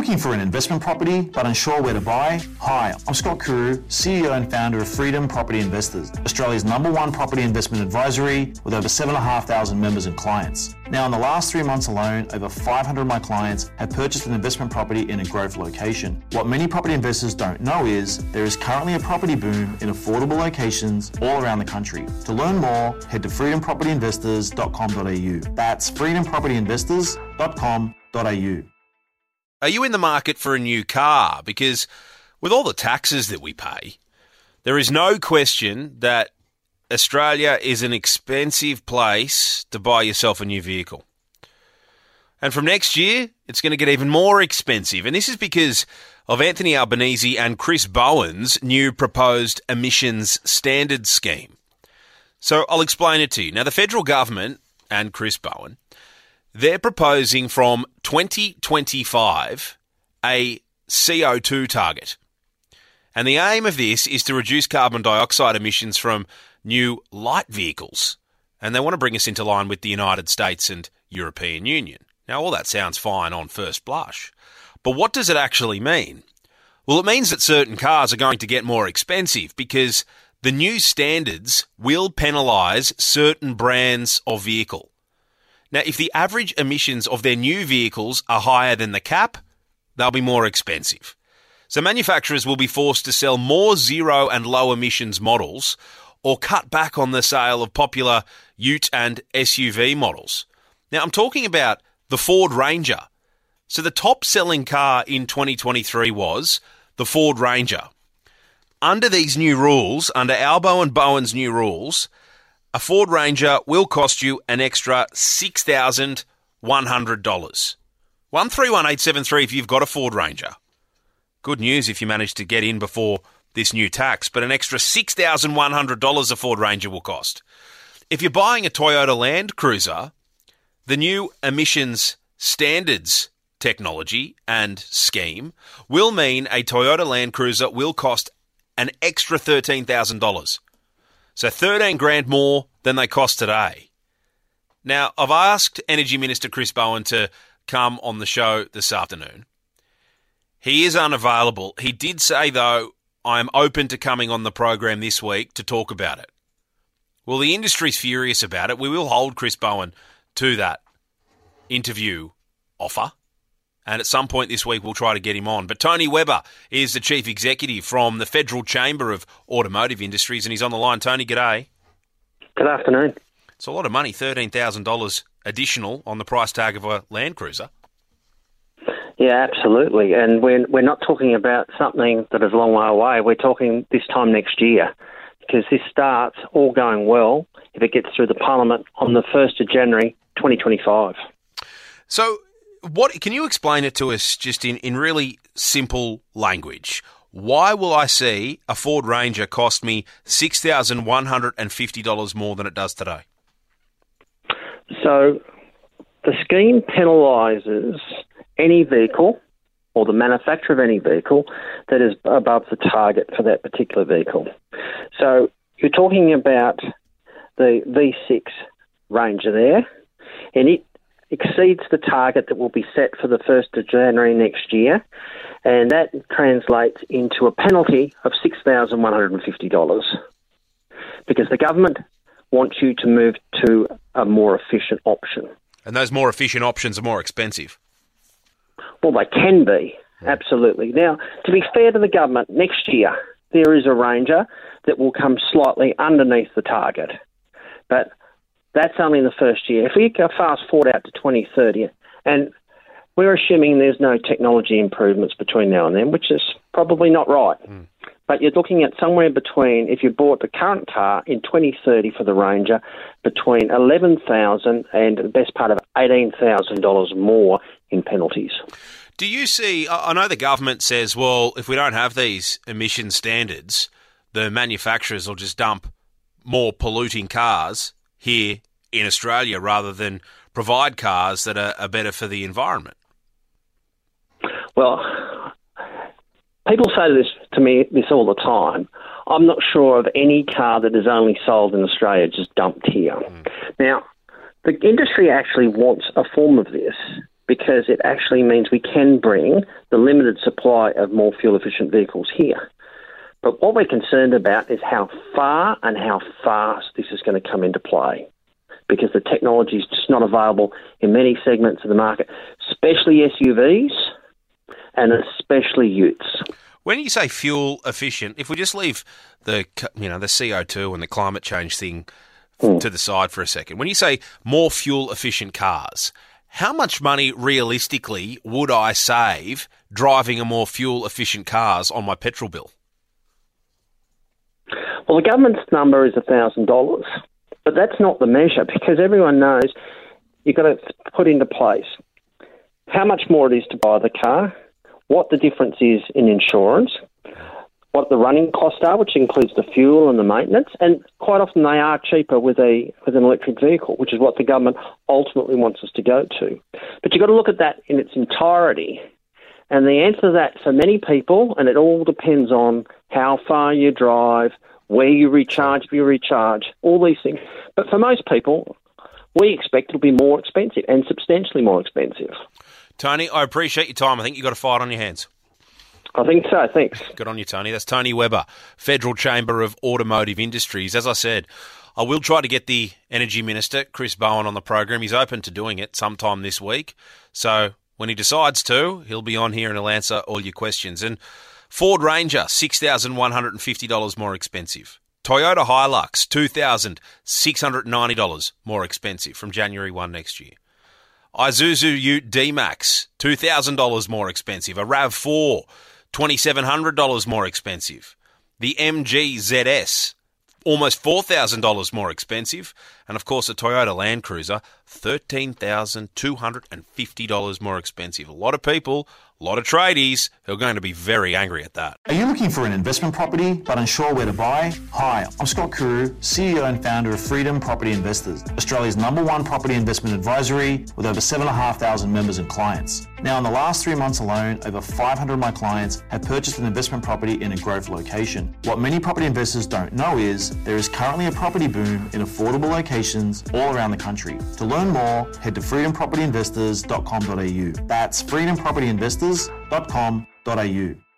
looking for an investment property but unsure where to buy? Hi, I'm Scott Kuru, CEO and founder of Freedom Property Investors, Australia's number one property investment advisory with over 7,500 members and clients. Now, in the last three months alone, over 500 of my clients have purchased an investment property in a growth location. What many property investors don't know is there is currently a property boom in affordable locations all around the country. To learn more, head to freedompropertyinvestors.com.au. That's freedompropertyinvestors.com.au. Are you in the market for a new car? Because with all the taxes that we pay, there is no question that Australia is an expensive place to buy yourself a new vehicle. And from next year, it's going to get even more expensive. And this is because of Anthony Albanese and Chris Bowen's new proposed emissions standard scheme. So I'll explain it to you. Now, the federal government and Chris Bowen they're proposing from 2025 a CO2 target. And the aim of this is to reduce carbon dioxide emissions from new light vehicles. And they want to bring us into line with the United States and European Union. Now, all that sounds fine on first blush. But what does it actually mean? Well, it means that certain cars are going to get more expensive because the new standards will penalise certain brands of vehicle. Now, if the average emissions of their new vehicles are higher than the cap, they'll be more expensive. So manufacturers will be forced to sell more zero and low emissions models or cut back on the sale of popular ute and SUV models. Now, I'm talking about the Ford Ranger. So the top selling car in 2023 was the Ford Ranger. Under these new rules, under Albo and Bowen's new rules, a Ford Ranger will cost you an extra $6,100. 131873 if you've got a Ford Ranger. Good news if you manage to get in before this new tax, but an extra $6,100 a Ford Ranger will cost. If you're buying a Toyota Land Cruiser, the new emissions standards technology and scheme will mean a Toyota Land Cruiser will cost an extra $13,000. So 13 grand more than they cost today. Now, I've asked Energy Minister Chris Bowen to come on the show this afternoon. He is unavailable. He did say, though, I am open to coming on the program this week to talk about it. Well, the industry's furious about it. We will hold Chris Bowen to that interview offer. And at some point this week, we'll try to get him on. But Tony Weber is the chief executive from the Federal Chamber of Automotive Industries, and he's on the line. Tony, g'day. Good afternoon. It's a lot of money, $13,000 additional on the price tag of a Land Cruiser. Yeah, absolutely. And we're, we're not talking about something that is a long way away. We're talking this time next year because this starts all going well if it gets through the Parliament on the 1st of January 2025. So what can you explain it to us just in, in really simple language? Why will I see a Ford Ranger cost me $6,150 more than it does today? So the scheme penalises any vehicle or the manufacturer of any vehicle that is above the target for that particular vehicle. So you're talking about the V6 Ranger there, and it exceeds the target that will be set for the 1st of January next year, and that translates into a penalty of $6,150 because the government wants you to move to a more efficient option. And those more efficient options are more expensive? Well, they can be, hmm. absolutely. Now, to be fair to the government, next year there is a Ranger that will come slightly underneath the target. But that's only the first year. If we go fast forward out to 2030, and we're assuming there's no technology improvements between now and then, which is probably not right. Mm. But you're looking at somewhere between, if you bought the current car in 2030 for the Ranger, between 11000 and the best part of $18,000 more in penalties. Do you see? I know the government says, well, if we don't have these emission standards, the manufacturers will just dump more polluting cars here in Australia rather than provide cars that are, are better for the environment? Well, people say this to me this all the time. I'm not sure of any car that is only sold in Australia just dumped here. Mm. Now, the industry actually wants a form of this because it actually means we can bring the limited supply of more fuel efficient vehicles here. But what we're concerned about is how far and how fast this is going to come into play because the technology is just not available in many segments of the market, especially SUVs and especially utes. When you say fuel efficient, if we just leave the you know the CO two and the climate change thing mm. to the side for a second, when you say more fuel efficient cars, how much money realistically would I save driving a more fuel efficient cars on my petrol bill? Well, the government's number is thousand dollars, but that's not the measure because everyone knows you've got to put into place how much more it is to buy the car, what the difference is in insurance, what the running costs are, which includes the fuel and the maintenance, and quite often they are cheaper with a with an electric vehicle, which is what the government ultimately wants us to go to. But you've got to look at that in its entirety. And the answer to that for many people, and it all depends on how far you drive, where you recharge, if you recharge, all these things. But for most people, we expect it'll be more expensive and substantially more expensive. Tony, I appreciate your time. I think you've got a fight on your hands. I think so. Thanks. Good on you, Tony. That's Tony Weber, Federal Chamber of Automotive Industries. As I said, I will try to get the Energy Minister, Chris Bowen, on the program. He's open to doing it sometime this week. So when he decides to, he'll be on here and he'll answer all your questions. And Ford Ranger, $6,150 more expensive. Toyota Hilux, $2,690 more expensive from January 1 next year. Isuzu Ute D-Max, $2,000 more expensive. A RAV4, $2,700 more expensive. The MG ZS, almost $4,000 more expensive. And of course, a Toyota Land Cruiser, $13,250 more expensive. A lot of people a lot of tradies who are going to be very angry at that. Are you looking for an investment property but unsure where to buy? Hi, I'm Scott Kuru, CEO and founder of Freedom Property Investors, Australia's number one property investment advisory with over 7,500 members and clients. Now, in the last three months alone, over 500 of my clients have purchased an investment property in a growth location. What many property investors don't know is there is currently a property boom in affordable locations all around the country. To learn more, head to freedompropertyinvestors.com.au. That's Freedom Property Investors investors.com.au.